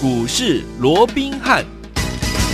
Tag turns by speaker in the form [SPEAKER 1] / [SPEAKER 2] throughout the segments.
[SPEAKER 1] 股市罗宾汉。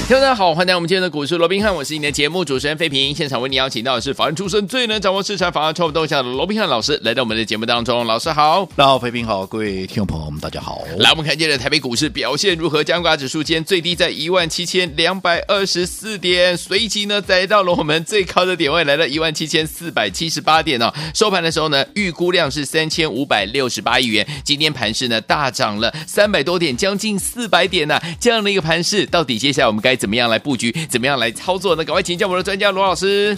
[SPEAKER 1] 听众大家好，欢迎来到我们今天的股市罗宾汉，我是你的节目主持人费平。现场为你邀请到的是法案出身、最能掌握市场、法案创动向的罗宾汉老师，来到我们的节目当中。老师好，
[SPEAKER 2] 大家好，费平好，各位听众朋友们，大家好。
[SPEAKER 1] 来，我们看今天的台北股市表现如何？加权指数今天最低在一万七千两百二十四点，随即呢，来到了我们最高的点位，来到一万七千四百七十八点哦。收盘的时候呢，预估量是三千五百六十八亿元。今天盘市呢，大涨了三百多点，将近四百点呢、这样的一个盘势，到底接下来我们该怎么样来布局？怎么样来操作呢？赶快请教我们的专家罗老师。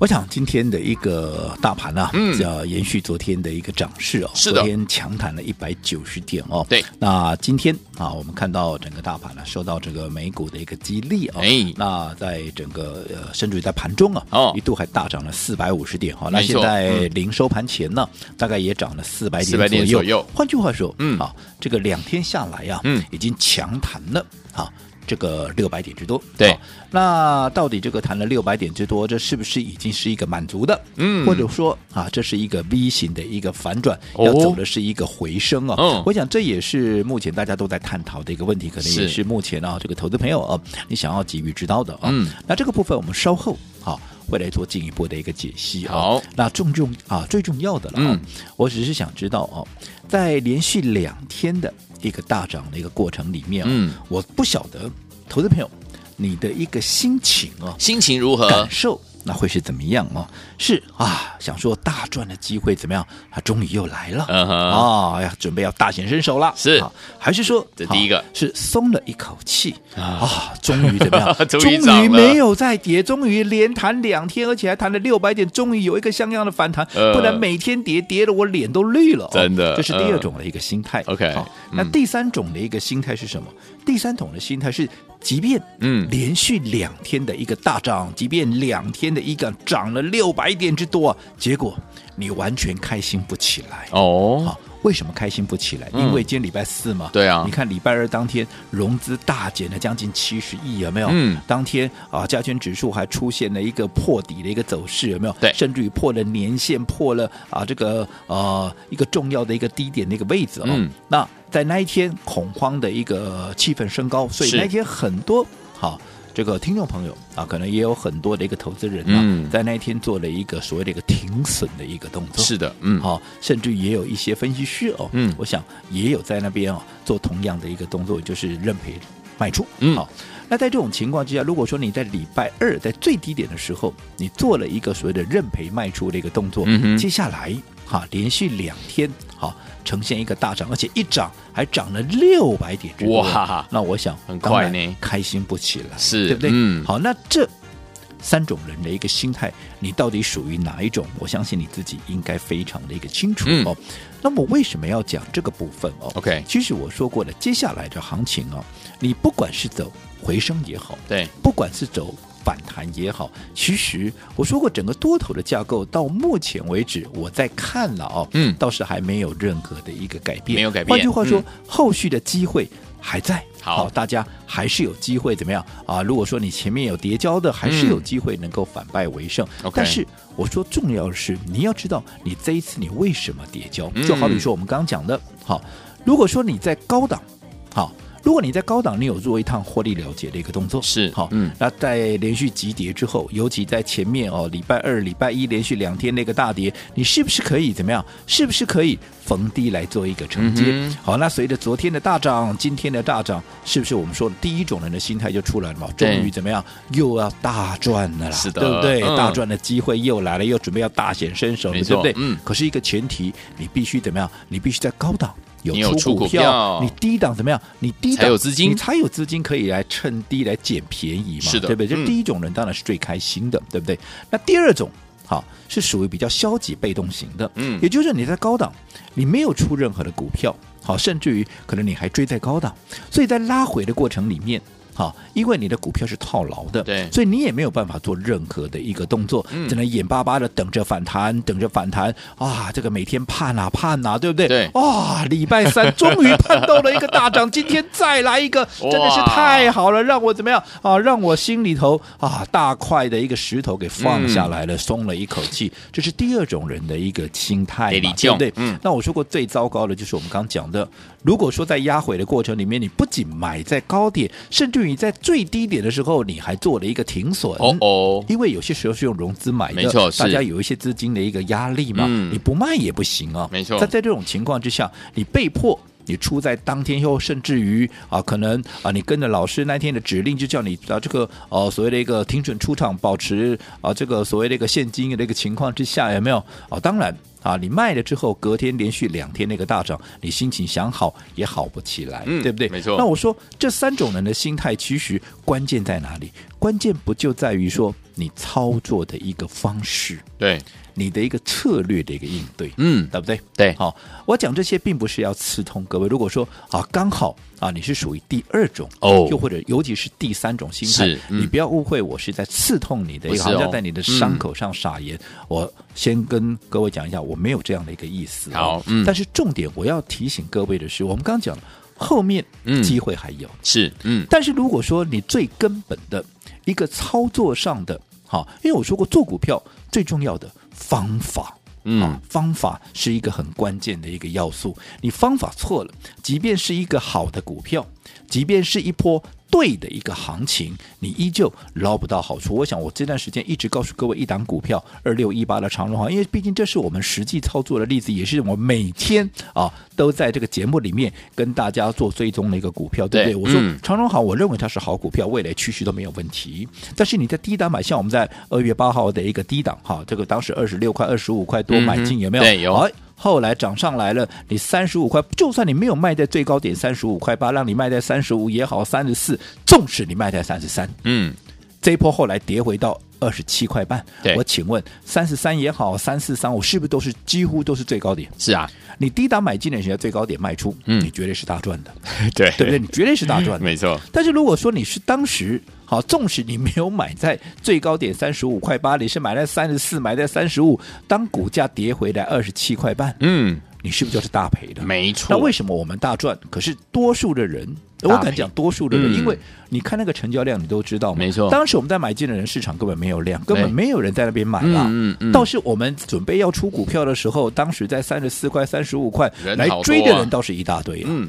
[SPEAKER 2] 我想今天的一个大盘啊，嗯，要延续昨天的一个涨势哦。
[SPEAKER 1] 是的，
[SPEAKER 2] 昨天强弹了一百九十点哦。
[SPEAKER 1] 对，
[SPEAKER 2] 那今天啊，我们看到整个大盘呢、啊，受到这个美股的一个激励啊、哦，哎，那在整个呃，甚至于在盘中啊，哦，一度还大涨了四百五十点哈、哦。那现在临收盘前呢，嗯、大概也涨了四百点左右。400点左右。换句话说，嗯，啊，这个两天下来啊，嗯，已经强弹了啊。这个六百点之多，
[SPEAKER 1] 对，
[SPEAKER 2] 那到底这个谈了六百点之多，这是不是已经是一个满足的？嗯，或者说啊，这是一个 V 型的一个反转，要走的是一个回升啊？哦，我想这也是目前大家都在探讨的一个问题，可能也是。目前啊这个投资朋友啊，你想要给予知道的啊。嗯，那这个部分我们稍后啊会来做进一步的一个解析。好，那重重啊最重要的了，嗯，我只是想知道哦，在连续两天的。一个大涨的一个过程里面，嗯，我不晓得投资朋友你的一个心情啊，
[SPEAKER 1] 心情如何，
[SPEAKER 2] 感受那会是怎么样啊？是啊，想说大赚的机会怎么样？它终于又来了，啊呀，准备要大显身手了，
[SPEAKER 1] 是，
[SPEAKER 2] 还是说
[SPEAKER 1] 这第一个
[SPEAKER 2] 是松了一口气啊？终于怎么样？终于没有再跌，终于连弹两天，而且还弹了六百点，终于有一个像样的反弹，不然每天跌跌的我脸都绿了，
[SPEAKER 1] 真的，
[SPEAKER 2] 这是第二种的一个心态。OK，好，那第三种的一个心态是什么？第三种的心态是。即便嗯连续两天的一个大涨，即便两天的一个涨了六百点之多，结果你完全开心不起来哦。好，为什么开心不起来？因为今天礼拜四嘛，对啊。你看礼拜二当天融资大减了将近七十亿，有没有？嗯。当天啊，加权指数还出现了一个破底的一个走势，有没有？对。甚至于破了年线，破了啊这个呃一个重要的一个低点的一个位置哦。嗯。那。在那一天，恐慌的一个气氛升高，所以那一天很多好这个听众朋友啊，可能也有很多的一个投资人啊，嗯、在那一天做了一个所谓的一个停损的一个动作。是的，嗯，好，甚至也有一些分析师哦，嗯，我想也有在那边啊做同样的一个动作，就是认赔卖出。嗯，好，那在这种情况之下，如果说你在礼拜二在最低点的时候，你做了一个所谓的认赔卖出的一个动作，嗯哼，接下来哈连续两天好。呈现一个大涨，而且一涨还涨了六百点之多，哇！那我想很快呢，开心不起来，是对不对？嗯，好，那这三种人的一个心态，你到底属于哪一种？我相信你自己应该非常的一个清楚哦。嗯、那么为什么要讲这个部分哦？OK，其实我说过了，接下来的行情哦，你不管是走回升也好，对，不管是走。反弹也好，其实我说过，整个多头的架构到目前为止，我在看了哦，嗯，倒是还没有任何的一个改变，没有改变。换句话说，嗯、后续的机会还在，好，大家还是有机会怎么样啊？如果说你前面有叠交的，还是有机会能够反败为胜。嗯、但是我说重要的是，你要知道你这一次你为什么跌跤？就好比说我们刚刚讲的，好，如果说你在高档，好。如果你在高档，你有做一趟获利了结的一个动作，是好，嗯，那在连续急跌之后，尤其在前面哦，礼拜二、礼拜一连续两天那个大跌，你是不是可以怎么样？是不是可以逢低来做一个承接？嗯、好，那随着昨天的大涨，今天的大涨，是不是我们说的第一种人的心态就出来了嘛？终于怎么样，又要大赚了啦，是的，对不对？嗯、大赚的机会又来了，又准备要大显身手了，对不对？嗯。可是一个前提，你必须怎么样？你必须在高档。有出股票，你低档怎么样？你低档才有资金，你才有资金可以来趁低来捡便宜嘛？是的，对不对？这第一种人当然是最开心的，对不对？那第二种，好是属于比较消极被动型的，嗯，也就是你在高档，你没有出任何的股票，好，甚至于可能你还追在高档，所以在拉回的过程里面，好，因为你的股票是套牢的，
[SPEAKER 1] 对，
[SPEAKER 2] 所以你也没有办法做任何的一个动作，嗯、只能眼巴巴的等着反弹，等着反弹啊！这个每天盼啊盼啊，对不对？
[SPEAKER 1] 对，
[SPEAKER 2] 哇！礼拜三 终于盼到了一个大涨，今天再来一个，真的是太好了，让我怎么样啊？让我心里头啊大块的一个石头给放下来了，嗯、松了一口气。这是第二种人的一个心态嘛，对不对？嗯。那我说过最糟糕的就是我们刚讲的，如果说在压回的过程里面，你不仅买在高点，甚至于在最低点的时候，你还做了一个停损。哦哦，因为有些时候是用融资买的，没错，大家有一些资金的一个压力嘛，嗯、你不卖也不行啊。没错。在在这种情况之下，你被迫你出在当天后，甚至于啊，可能啊，你跟着老师那天的指令，就叫你啊，这个呃、啊、所谓的一个停损出场，保持啊这个所谓的一个现金的一个情况之下，有没有？啊，当然。啊，你卖了之后，隔天连续两天那个大涨，你心情想好也好不起来，嗯、对不对？
[SPEAKER 1] 没错。
[SPEAKER 2] 那我说这三种人的心态，其实关键在哪里？关键不就在于说你操作的一个方式？对。你的一个策略的一个应对，嗯，对不对？对，好，我讲这些并不是要刺痛各位。如果说啊，刚好啊，你是属于第二种哦，又或者尤其是第三种心态，嗯、你不要误会，我是在刺痛你的好像在你的伤口上撒盐。嗯、我先跟各位讲一下，我没有这样的一个意思。好，嗯，但是重点我要提醒各位的是，我们刚讲后面机会还有，是，嗯，但是如果说你最根本的一个操作上的，好，因为我说过做股票最重要的。方法，嗯，方法是一个很关键的一个要素。你方法错了，即便是一个好的股票，即便是一波。对的一个行情，你依旧捞不到好处。我想，我这段时间一直告诉各位，一档股票二六一八的长荣好，因为毕竟这是我们实际操作的例子，也是我每天啊都在这个节目里面跟大家做追踪的一个股票，对不对？对我说、嗯、长荣好，我认为它是好股票，未来趋势都没有问题。但是你在低档买，像我们在二月八号的一个低档，哈，这个当时二十六块、二十五块多买进，有没有？对，有。后来涨上来了，你三十五块，就算你没有卖在最高点三十五块八，让你卖在三十五也好，三十四，纵使你卖在三十三，嗯，这一波后来跌回到二十七块半，我请问三十三也好，三四三五是不是都是几乎都是最高点？是啊，你低档买进的时候最高点卖出，嗯，你绝对是大赚的，对对不对？你绝对是大赚的，没错。但是如果说你是当时。好，纵使你没有买在最高点三十五块八，你是买在三十四，买在三十五，当股价跌回来二十七块半，嗯，你是不是就是大赔的？没错。那为什么我们大赚？可是多数的人，我敢讲多数的人，因为你看那个成交量，你都知道，没错。当时我们在买进的人，市场根本没有量，根本没有人在那边买了。嗯嗯。倒是我们准备要出股票的时候，当时在三十四块、三十五块来追的人倒是一大堆。嗯。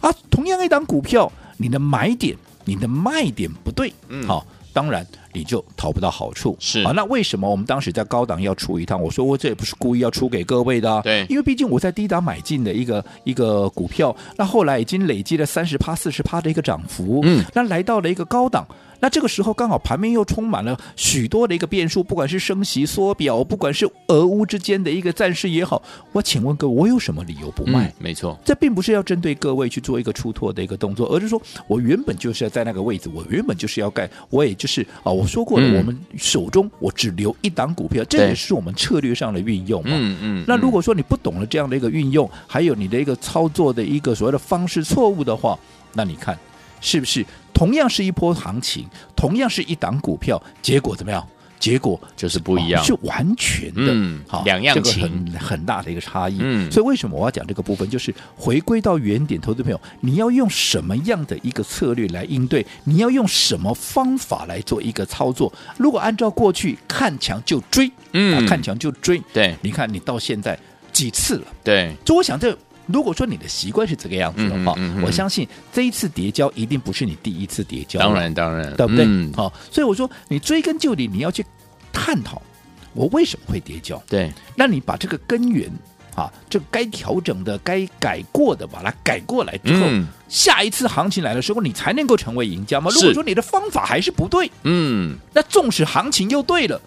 [SPEAKER 2] 啊，同样一档股票，你的买点。你的卖点不对，嗯，好，当然你就讨不到好处。是啊，那为什么我们当时在高档要出一趟？我说我这也不是故意要出给各位的，对，因为毕竟我在低档买进的一个一个股票，那后来已经累积了三十趴、四十趴的一个涨幅，嗯，那来到了一个高档。那这个时候刚好盘面又充满了许多的一个变数，不管是升息缩表，不管是俄乌之间的一个战事也好，我请问各位，我有什么理由不卖？嗯、没错，这并不是要针对各位去做一个出脱的一个动作，而是说我原本就是要在那个位置，我原本就是要干，我也就是啊，我说过了，我们手中我只留一档股票，嗯、这也是我们策略上的运用嘛。嗯嗯。那如果说你不懂了这样的一个运用，还有你的一个操作的一个所谓的方式错误的话，那你看是不是？同样是一波行情，同样是一档股票，结果怎么样？结果就是不一样，是完全的，嗯，好，两样情，这个很很大的一个差异。嗯，所以为什么我要讲这个部分？就是回归到原点，投资朋友，你要用什么样的一个策略来应对？你要用什么方法来做一个操作？如果按照过去看强就追，嗯，看强就追，对，你看你到现在几次了？对，就我想这。如果说你的习惯是这个样子的话，嗯嗯嗯、我相信这一次叠交一定不是你第一次叠交。当然，当然，对不对？好、嗯哦，所以我说你追根究底，你要去探讨我为什么会叠交。对，那你把这个根源啊，这该调整的、该改过的，把它改过来之后，嗯、下一次行情来的时候，你才能够成为赢家吗？如果说你的方法还是不对，嗯，那纵使行情又对了。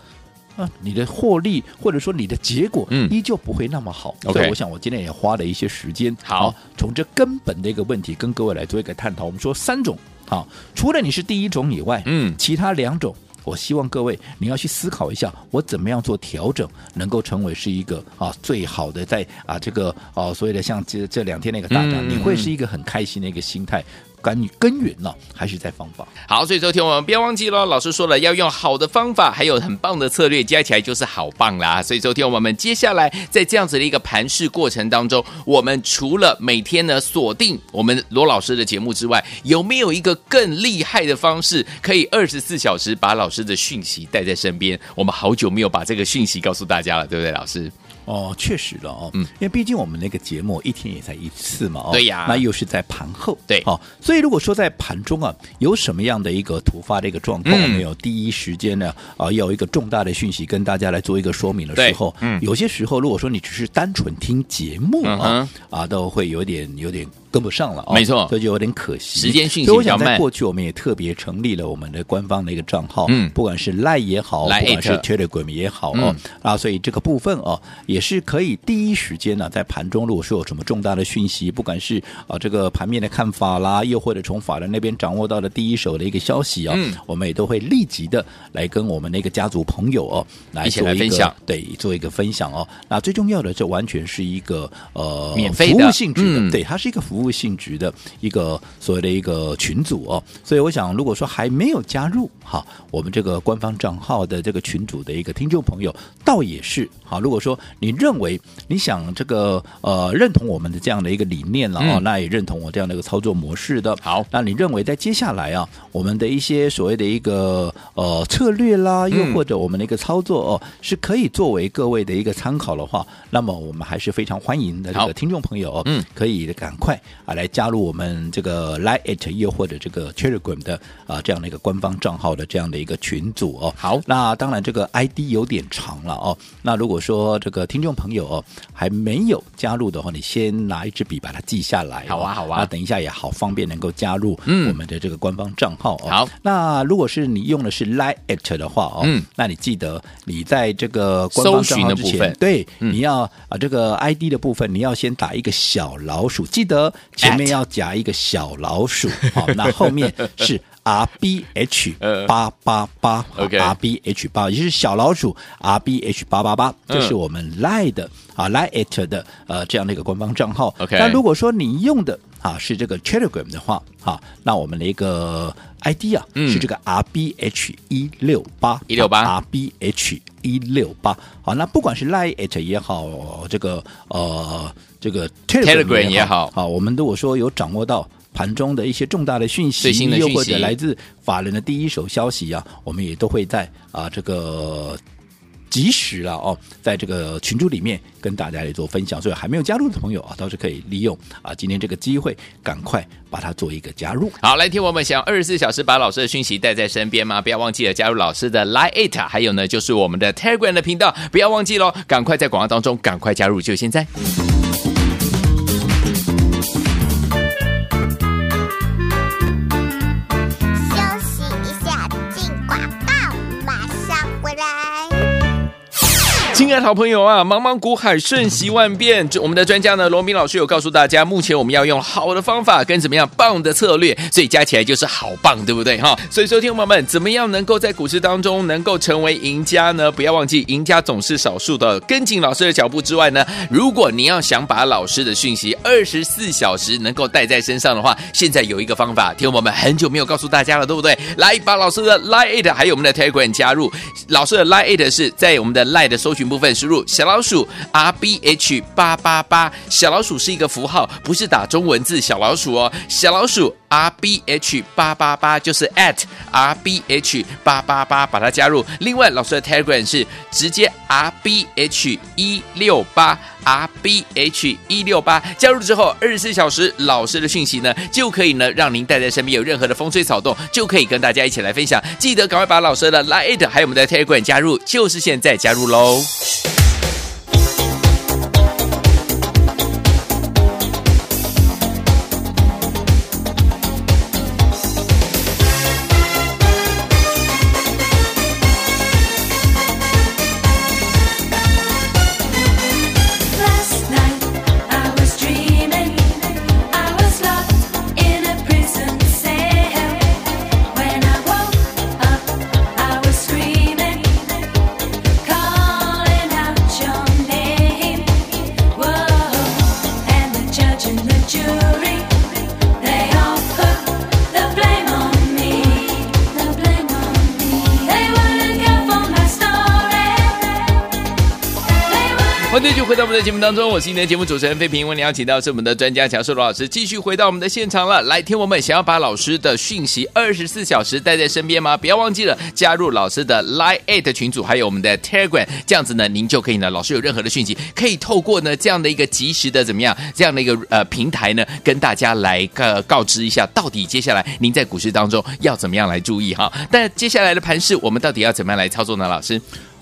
[SPEAKER 2] 啊，你的获利或者说你的结果，嗯，依旧不会那么好。嗯、所以我想，我今天也花了一些时间，好，从这根本的一个问题跟各位来做一个探讨。我们说三种，好，除了你是第一种以外，嗯，其他两种，我希望各位你要去思考一下，我怎么样做调整，能够成为是一个啊最好的在啊这个啊所谓的像这这两天那个大涨，嗯、你会是一个很开心的一个心态。根根源呢，还是在方法。
[SPEAKER 1] 好，所以昨天我们不要忘记了，老师说了要用好的方法，还有很棒的策略，加起来就是好棒啦。所以昨天我们接下来在这样子的一个盘势过程当中，我们除了每天呢锁定我们罗老师的节目之外，有没有一个更厉害的方式，可以二十四小时把老师的讯息带在身边？我们好久没有把这个讯息告诉大家了，对不对，老师？
[SPEAKER 2] 哦，确实了哦，嗯，因为毕竟我们那个节目一天也才一次嘛，哦，
[SPEAKER 1] 对呀，
[SPEAKER 2] 那又是在盘后，
[SPEAKER 1] 对，
[SPEAKER 2] 哦，所以如果说在盘中啊，有什么样的一个突发的一个状况，我们有第一时间呢，啊、有一个重大的讯息跟大家来做一个说明的时候，嗯，有些时候如果说你只是单纯听节目啊，嗯、啊，都会有点有点。跟不上了，
[SPEAKER 1] 没错，
[SPEAKER 2] 这就有点可惜。
[SPEAKER 1] 时间讯息，
[SPEAKER 2] 所以我想在过去我们也特别成立了我们的官方的一个账号，嗯，不管是 Line 也好，不管是 Telegram 也好哦，啊，所以这个部分哦，也是可以第一时间呢，在盘中如果说有什么重大的讯息，不管是啊这个盘面的看法啦，又或者从法人那边掌握到的第一手的一个消息啊，我们也都会立即的来跟我们那个家族朋友哦来做一个分享，对，做一个分享哦。那最重要的，这完全是一个呃
[SPEAKER 1] 免费
[SPEAKER 2] 服务性质的，对，它是一个服务。服务性质的一个所谓的一个群组哦，所以我想，如果说还没有加入哈，我们这个官方账号的这个群组的一个听众朋友，倒也是好。如果说你认为你想这个呃认同我们的这样的一个理念了哦，嗯、那也认同我这样的一个操作模式的，
[SPEAKER 1] 好，
[SPEAKER 2] 那你认为在接下来啊，我们的一些所谓的一个呃策略啦，又或者我们的一个操作哦，是可以作为各位的一个参考的话，那么我们还是非常欢迎的这个听众朋友哦，嗯，可以赶快。啊，来加入我们这个 Line 又或者这个 Telegram 的啊这样的一个官方账号的这样的一个群组哦。
[SPEAKER 1] 好，
[SPEAKER 2] 那当然这个 ID 有点长了哦。那如果说这个听众朋友哦还没有加入的话，你先拿一支笔把它记下来。
[SPEAKER 1] 好啊，好啊。
[SPEAKER 2] 那等一下也好方便能够加入我们的这个官方账号哦。
[SPEAKER 1] 好，
[SPEAKER 2] 那如果是你用的是 Line 的话哦，嗯，那你记得你在这个官方账号之前，对，你要啊这个 ID 的部分，你要先打一个小老鼠，记得。前面要夹一个小老鼠，好，那后面是 R B H 八八八，R B H 八，也就是小老鼠 R B H 八八八，这是我们 Line 的啊 Line 的呃这样的一个官方账号。
[SPEAKER 1] OK，
[SPEAKER 2] 那如果说你用的啊是这个 Telegram 的话，好，那我们的一个 ID 啊是这个 R B H 一六八
[SPEAKER 1] 一六八
[SPEAKER 2] R B H 一六八，好，那不管是 Line 也好，这个呃。这个
[SPEAKER 1] Telegram 也好，
[SPEAKER 2] 啊，我们如果说有掌握到盘中的一些重大的讯息，又或者来自法人的第一手消息啊，我们也都会在啊这个及时了哦，在这个群组里面跟大家来做分享。所以还没有加入的朋友啊，倒是可以利用啊今天这个机会，赶快把它做一个加入。
[SPEAKER 1] 好，来听我们想二十四小时把老师的讯息带在身边吗？不要忘记了加入老师的 Line，It，还有呢就是我们的 Telegram 的频道，不要忘记喽，赶快在广告当中赶快加入，就现在。好朋友啊，茫茫股海瞬息万变，我们的专家呢，罗明老师有告诉大家，目前我们要用好的方法跟怎么样棒的策略，所以加起来就是好棒，对不对哈？所以说，听众朋友们，怎么样能够在股市当中能够成为赢家呢？不要忘记，赢家总是少数的。跟紧老师的脚步之外呢，如果你要想把老师的讯息二十四小时能够带在身上的话，现在有一个方法，听众朋友们很久没有告诉大家了，对不对？来，把老师的 Line 还有我们的 Telegram 加入，老师的 Line 是在我们的 Line 的搜寻部分。输入小老鼠 R B H 八八八，小老鼠是一个符号，不是打中文字小老鼠哦。小老鼠 R B H 八八八就是 at R B H 八八八，把它加入。另外，老师的 Telegram 是直接 R B H 一六八 R B H 一六八，加入之后，二十四小时老师的讯息呢，就可以呢让您带在身边，有任何的风吹草动，就可以跟大家一起来分享。记得赶快把老师的 Line 还有我们的 Telegram 加入，就是现在加入喽。回到我们的节目当中，我是今天的节目主持人费平，为你邀请到是我们的专家强硕罗老师，继续回到我们的现场了。来，听我们想要把老师的讯息二十四小时带在身边吗？不要忘记了加入老师的 Line@ 群组，还有我们的 Telegram，这样子呢，您就可以呢，老师有任何的讯息，可以透过呢这样的一个及时的怎么样这样的一个呃平台呢，跟大家来呃告知一下，到底接下来您在股市当中要怎么样来注意哈。但接下来的盘势，我们到底要怎么样来操作呢？老师？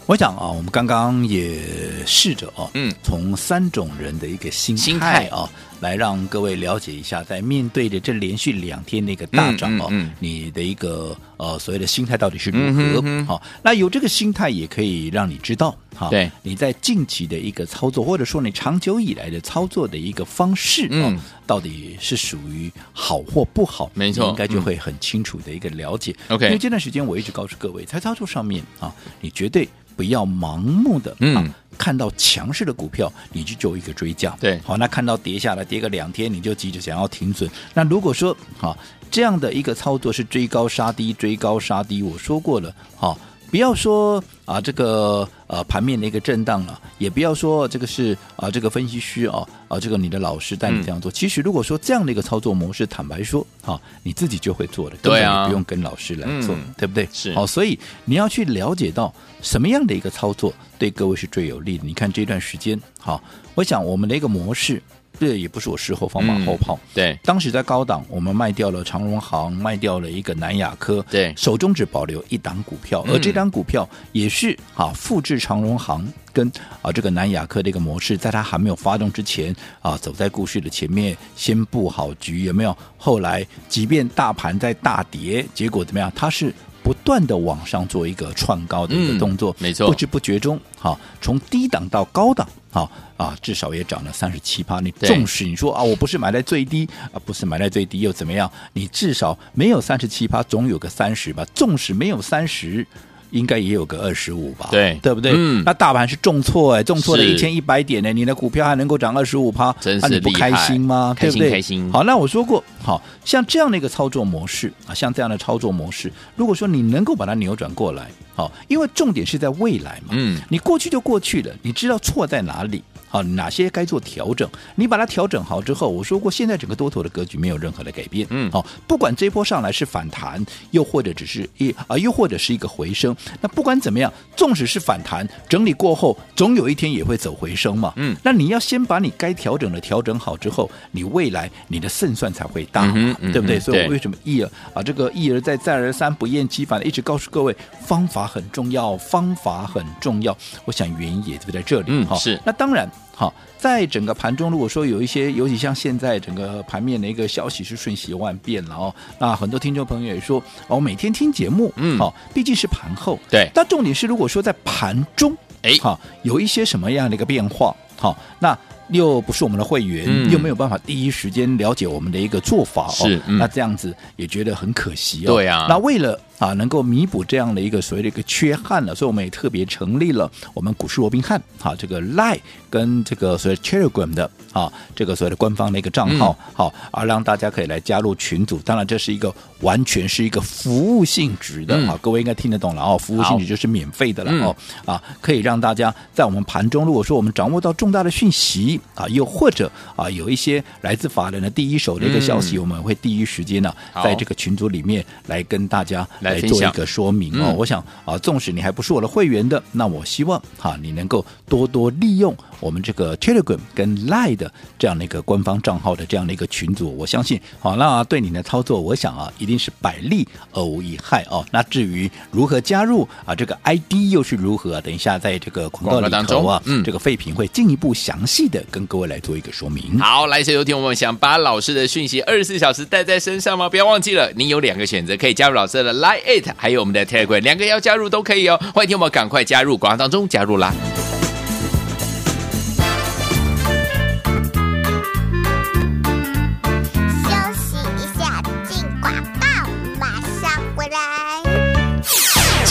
[SPEAKER 2] 我想啊，我们刚刚也试着啊，嗯，从三种人的一个心态啊，来让各位了解一下，在面对着这连续两天的一个大涨啊，嗯嗯嗯、你的一个呃所谓的心态到底是如何？好、嗯哦，那有这个心态也可以让你知道，哈、哦，对，你在近期的一个操作，或者说你长久以来的操作的一个方式，嗯、哦，到底是属于好或不好？没错，应该就会很清楚的一个了解。OK，、嗯、因为这段时间我一直告诉各位，在操作上面啊，你绝对。不要盲目的，嗯、啊，看到强势的股票你去做一个追加，对，好，那看到跌下来跌个两天你就急着想要停损，那如果说好、啊、这样的一个操作是追高杀低，追高杀低，我说过了，好、啊。不要说啊，这个呃盘面的一个震荡了，也不要说这个是啊这个分析师啊啊这个你的老师带你这样做。嗯、其实如果说这样的一个操作模式，坦白说啊，你自己就会做的，对啊，不用跟老师来做，嗯、对不对？是。好，所以你要去了解到什么样的一个操作对各位是最有利的。你看这段时间，好，我想我们的一个模式。这也不是我事后放马后炮，嗯、对，当时在高档，我们卖掉了长荣行，卖掉了一个南亚科，对，手中只保留一档股票，而这档股票也是啊，复制长荣行跟啊这个南亚科的一个模式，在它还没有发动之前啊，走在故事的前面，先布好局，有没有？后来即便大盘在大跌，结果怎么样？它是。不断的往上做一个创高的一个动作，嗯、没错，不知不觉中，哈，从低档到高档，啊啊，至少也涨了三十七趴。你纵使你说啊，我不是买在最低啊，不是买在最低又怎么样？你至少没有三十七趴，总有个三十吧。纵使没有三十。应该也有个二十五吧，对对不对？嗯，那大盘是重挫哎，重挫了一千一百点呢，你的股票还能够涨二十五趴，那你不开心吗？对不对？开心。好，那我说过，好像这样的一个操作模式啊，像这样的操作模式，如果说你能够把它扭转过来，好，因为重点是在未来嘛，嗯，你过去就过去了，你知道错在哪里。好，哪些该做调整？你把它调整好之后，我说过，现在整个多头的格局没有任何的改变。嗯，好，不管这一波上来是反弹，又或者只是一啊，又或者是一个回升，那不管怎么样，纵使是反弹整理过后，总有一天也会走回升嘛。嗯，那你要先把你该调整的调整好之后，你未来你的胜算才会大嘛，嗯嗯、对不对？所以我为什么一而啊这个一而再再而三不厌其烦的一直告诉各位，方法很重要，方法很重要。我想原因也就在这里。嗯，是。那当然。好，在整个盘中，如果说有一些，尤其像现在整个盘面的一个消息是瞬息万变了哦，那很多听众朋友也说，哦，每天听节目，嗯，好，毕竟是盘后，对，但重点是，如果说在盘中，哎，好，有一些什么样的一个变化，好，那。又不是我们的会员，嗯、又没有办法第一时间了解我们的一个做法哦，是嗯、那这样子也觉得很可惜哦。对啊，那为了啊能够弥补这样的一个所谓的一个缺憾了，所以我们也特别成立了我们股市罗宾汉啊这个 Line 跟这个所谓 Telegram 的啊这个所谓的官方的一个账号，嗯、好，而让大家可以来加入群组。当然这是一个完全是一个服务性质的啊，嗯、各位应该听得懂了哦，服务性质就是免费的了哦，嗯、啊可以让大家在我们盘中，如果说我们掌握到重大的讯息。啊，又或者啊，有一些来自法人的第一手的一个消息，嗯、我们会第一时间呢、啊，在这个群组里面来跟大家来做一个说明哦。我想啊，纵使你还不是我的会员的，那我希望哈、啊，你能够多多利用我们这个 Telegram 跟 Line 的这样的一个官方账号的这样的一个群组。我相信，好、啊，那对你的操作，我想啊，一定是百利而无一害哦。那至于如何加入啊，这个 ID 又是如何？等一下在这个广告里头啊，嗯，这个废品会进一步详细的。跟各位来做一个说明。好，来，所有听我们想把老师的讯息二十四小时带在身上吗？不要忘记了，你有两个选择，可以加入老师的 Line，It，还有我们的 Telegram，两个要加入都可以哦。欢迎听我们赶快加入，广告当中加入啦。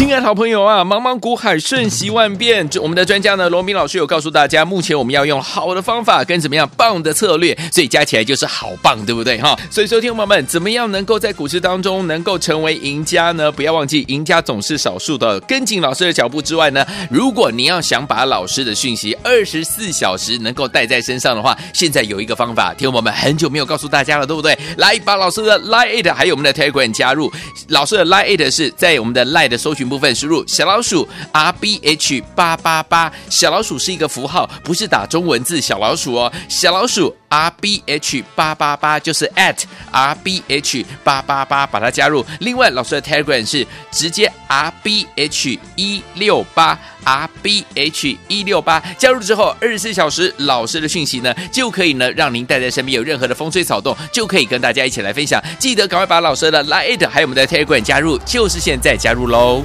[SPEAKER 1] 亲爱的好朋友啊，茫茫股海，瞬息万变。这我们的专家呢，罗明老师有告诉大家，目前我们要用好的方法跟怎么样棒的策略，所以加起来就是好棒，对不对哈？所以，说，听众朋友们，怎么样能够在股市当中能够成为赢家呢？不要忘记，赢家总是少数的。跟紧老师的脚步之外呢，如果你要想把老师的讯息二十四小时能够带在身上的话，现在有一个方法，听友们很久没有告诉大家了，对不对？来，把老师的 Line 还有我们的 Telegram 加入。老师的 Line 是在我们的 Line 的搜寻。部部分输入小老鼠 R B H 八八八，小老鼠是一个符号，不是打中文字小老鼠哦。小老鼠 R B H 八八八就是 at R B H 八八八，把它加入。另外，老师的 Telegram 是直接 R B H 一六八 R B H 一六八，加入之后二十四小时老师的讯息呢，就可以呢让您带在身边，有任何的风吹草动，就可以跟大家一起来分享。记得赶快把老师的 Line 还有我们的 Telegram 加入，就是现在加入喽。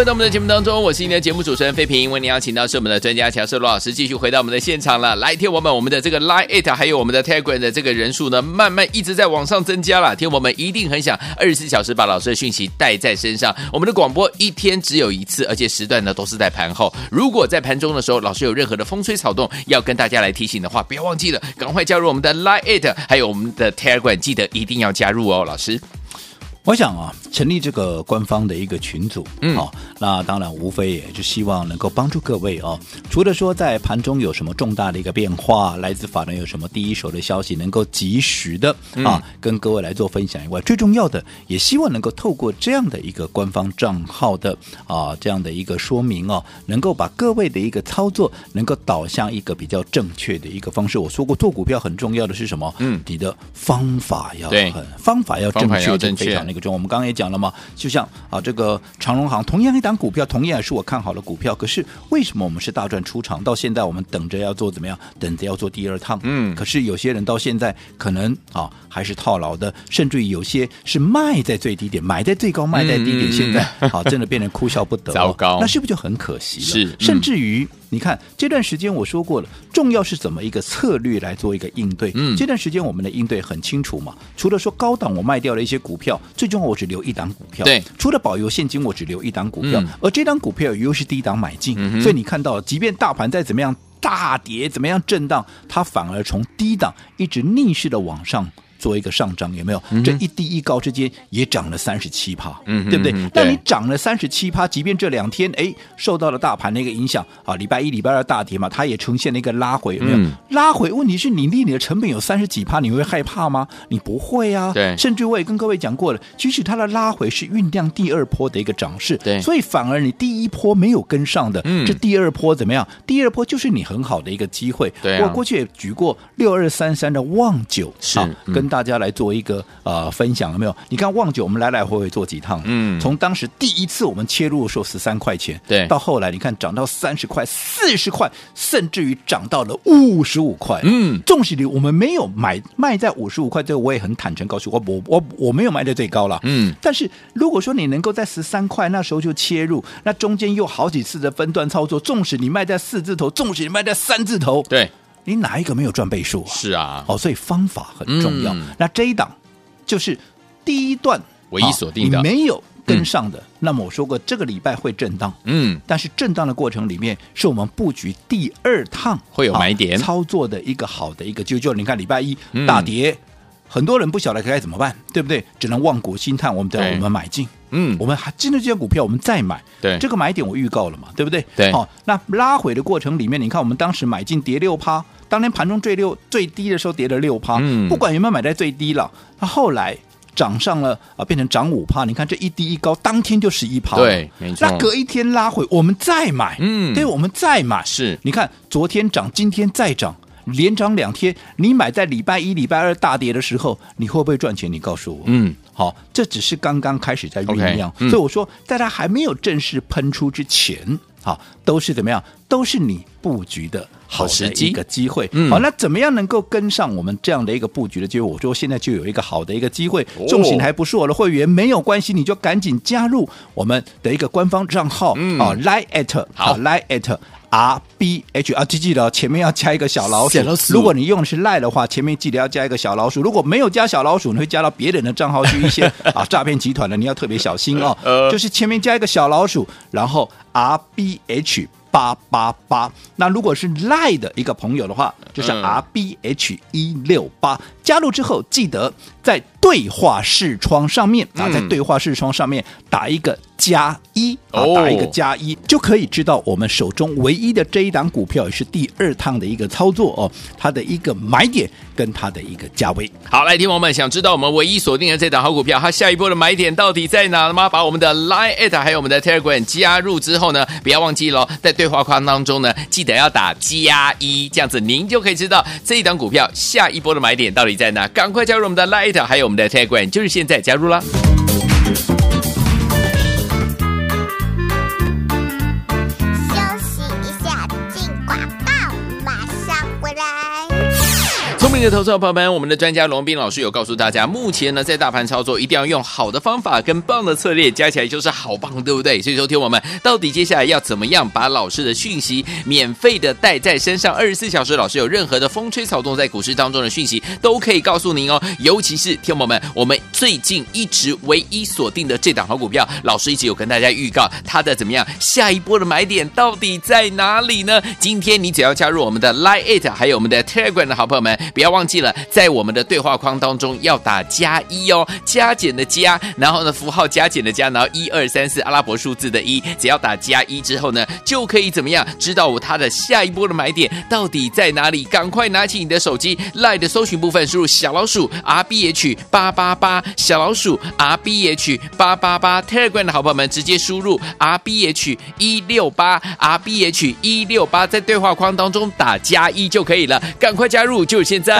[SPEAKER 1] 回到我们的节目当中，我是您的节目主持人费平。为您邀请到是我们的专家乔瑟罗老师，继续回到我们的现场了。来，听我们我们的这个 Line It 还有我们的 Telegram 的这个人数呢，慢慢一直在往上增加了。听我们一定很想二十四小时把老师的讯息带在身上。我们的广播一天只有一次，而且时段呢都是在盘后。如果在盘中的时候，老师有任何的风吹草动要跟大家来提醒的话，不要忘记了，赶快加入我们的 Line It 还有我们的 Telegram，记得一定要加入哦，老师。
[SPEAKER 2] 我想啊，成立这个官方的一个群组，
[SPEAKER 1] 嗯，
[SPEAKER 2] 好、哦，那当然无非也就希望能够帮助各位哦。除了说在盘中有什么重大的一个变化，来自法人有什么第一手的消息，能够及时的啊跟各位来做分享以外，最重要的也希望能够透过这样的一个官方账号的啊这样的一个说明哦，能够把各位的一个操作能够导向一个比较正确的一个方式。我说过，做股票很重要的是什么？嗯，你的方法要
[SPEAKER 1] 对
[SPEAKER 2] 很方法要正确，
[SPEAKER 1] 要正确
[SPEAKER 2] 非常那个重要。我们刚刚也讲了嘛，就像啊这个长荣行，同样一档股票，同样也是我看好的股票，可是为什么我们是大赚出场？到现在我们等着要做怎么样？等着要做第二趟。
[SPEAKER 1] 嗯，
[SPEAKER 2] 可是有些人到现在可能啊还是套牢的，甚至于有些是卖在最低点，买在最高，卖在低点，
[SPEAKER 1] 嗯、
[SPEAKER 2] 现在好真的变成哭笑不得，
[SPEAKER 1] 糟糕，
[SPEAKER 2] 那是不是就很可惜了？
[SPEAKER 1] 是，嗯、
[SPEAKER 2] 甚至于。你看这段时间我说过了，重要是怎么一个策略来做一个应对。
[SPEAKER 1] 嗯，
[SPEAKER 2] 这段时间我们的应对很清楚嘛，除了说高档我卖掉了一些股票，最重要我只留一档股票。
[SPEAKER 1] 对，
[SPEAKER 2] 除了保留现金，我只留一档股票，
[SPEAKER 1] 嗯、
[SPEAKER 2] 而这档股票又是低档买进，
[SPEAKER 1] 嗯、
[SPEAKER 2] 所以你看到，即便大盘再怎么样大跌，怎么样震荡，它反而从低档一直逆势的往上。做一个上涨有没有？嗯、这一低一高之间也涨了三十七趴，嗯，对不对？那你涨了三十七趴，即便这两天哎受到了大盘的一个影响啊，礼拜一、礼拜二大跌嘛，它也呈现了一个拉回，有没有？嗯、拉回，问题是你离你的成本有三十几趴，你会害怕吗？你不会啊。
[SPEAKER 1] 对，
[SPEAKER 2] 甚至我也跟各位讲过了，其实它的拉回是酝酿第二波的一个涨势，
[SPEAKER 1] 对，
[SPEAKER 2] 所以反而你第一波没有跟上的，嗯，这第二波怎么样？第二波就是你很好的一个机会。
[SPEAKER 1] 对、啊，
[SPEAKER 2] 我过去也举过六二三三的旺九，
[SPEAKER 1] 是、
[SPEAKER 2] 啊、跟。大家来做一个呃分享，有没有？你看旺九，我们来来回回做几趟，
[SPEAKER 1] 嗯，
[SPEAKER 2] 从当时第一次我们切入的时候十三块钱，
[SPEAKER 1] 对，
[SPEAKER 2] 到后来你看涨到三十块、四十块，甚至于涨到了五十五块，
[SPEAKER 1] 嗯，
[SPEAKER 2] 纵使你我们没有买卖在五十五块，这个我也很坦诚告诉我，我我我没有卖在最高了，
[SPEAKER 1] 嗯，
[SPEAKER 2] 但是如果说你能够在十三块那时候就切入，那中间又好几次的分段操作，纵使你卖在四字头，纵使你卖在三字头，
[SPEAKER 1] 对。
[SPEAKER 2] 你哪一个没有赚倍数啊？
[SPEAKER 1] 是啊，
[SPEAKER 2] 哦，所以方法很重要。
[SPEAKER 1] 嗯、
[SPEAKER 2] 那这一档就是第一段
[SPEAKER 1] 唯一锁定的，
[SPEAKER 2] 你没有跟上的。嗯、那么我说过，这个礼拜会震荡，
[SPEAKER 1] 嗯，
[SPEAKER 2] 但是震荡的过程里面，是我们布局第二趟
[SPEAKER 1] 会有买点
[SPEAKER 2] 操作的一个好的一个，就就你看礼拜一大跌。嗯很多人不晓得该怎么办，对不对？只能望股兴叹，我们等我们买进，
[SPEAKER 1] 嗯，
[SPEAKER 2] 我们还进了这些股票，我们再买，
[SPEAKER 1] 对，
[SPEAKER 2] 这个买点我预告了嘛，对不对？
[SPEAKER 1] 对，
[SPEAKER 2] 好、哦，那拉回的过程里面，你看我们当时买进跌六趴，当天盘中最六最低的时候跌了六趴，
[SPEAKER 1] 嗯，
[SPEAKER 2] 不管有没有买在最低了，它后来涨上了啊，变成涨五趴，你看这一低一高，当天就十一趴，
[SPEAKER 1] 对，没错。
[SPEAKER 2] 那隔一天拉回，我们再买，
[SPEAKER 1] 嗯，
[SPEAKER 2] 对，我们再买，
[SPEAKER 1] 是，
[SPEAKER 2] 你看昨天涨，今天再涨。连涨两天，你买在礼拜一、礼拜二大跌的时候，你会不会赚钱？你告诉我。
[SPEAKER 1] 嗯，
[SPEAKER 2] 好，这只是刚刚开始在酝酿，okay, 嗯、所以我说，在它还没有正式喷出之前，好，都是怎么样？都是你布局的好时机，一个机会。
[SPEAKER 1] 嗯、
[SPEAKER 2] 好，那怎么样能够跟上我们这样的一个布局的机会？我说现在就有一个好的一个机会，重型还不是我的会员，没有关系，你就赶紧加入我们的一个官方账号，
[SPEAKER 1] 嗯，
[SPEAKER 2] 啊，line at，好，line at。R B H 啊，记记得前面要加一个小老鼠。
[SPEAKER 1] 老鼠。
[SPEAKER 2] 如果你用的是赖的话，前面记得要加一个小老鼠。如果没有加小老鼠，你会加到别人的账号去一些 啊诈骗集团的，你要特别小心哦。
[SPEAKER 1] 呃，
[SPEAKER 2] 就是前面加一个小老鼠，然后 R B H 八八八。那如果是赖的一个朋友的话，就是 R B H 一六八。加入之后，记得在对话视窗上面啊，在对话视窗上面打一个加一啊，打一个加一就可以知道我们手中唯一的这一档股票也是第二趟的一个操作哦，它的一个买点跟它的一个价位。
[SPEAKER 1] 好，来，听众们想知道我们唯一锁定的这档好股票，它下一波的买点到底在哪了吗？把我们的 Line@ 还有我们的 Telegram 加入之后呢，不要忘记了，在对话框当中呢，记得要打加一，这样子您就可以知道这一档股票下一波的买点到底在哪。赶快加入我们的 Line@ 还有我们的 Telegram，就是现在加入啦！的投资朋友们，我们的专家龙斌老师有告诉大家，目前呢，在大盘操作一定要用好的方法跟棒的策略，加起来就是好棒，对不对？所以说，听我们到底接下来要怎么样把老师的讯息免费的带在身上，二十四小时老师有任何的风吹草动在股市当中的讯息都可以告诉您哦。尤其是听我们，我们最近一直唯一锁定的这档好股票，老师一直有跟大家预告它的怎么样，下一波的买点到底在哪里呢？今天你只要加入我们的 Line@ It，还有我们的 Telegram 的好朋友们。不要忘记了，在我们的对话框当中要打加一哦，加减的加，然后呢符号加减的加，然后一二三四阿拉伯数字的一，只要打加一之后呢，就可以怎么样知道我它的下一波的买点到底在哪里？赶快拿起你的手机，LINE 的搜寻部分输入小老鼠 R B H 八八八，小老鼠 R B H 八八八，Telegram 的好朋友们直接输入 R B H 一六八 R B H 一六八，在对话框当中打加一就可以了，赶快加入，就现在。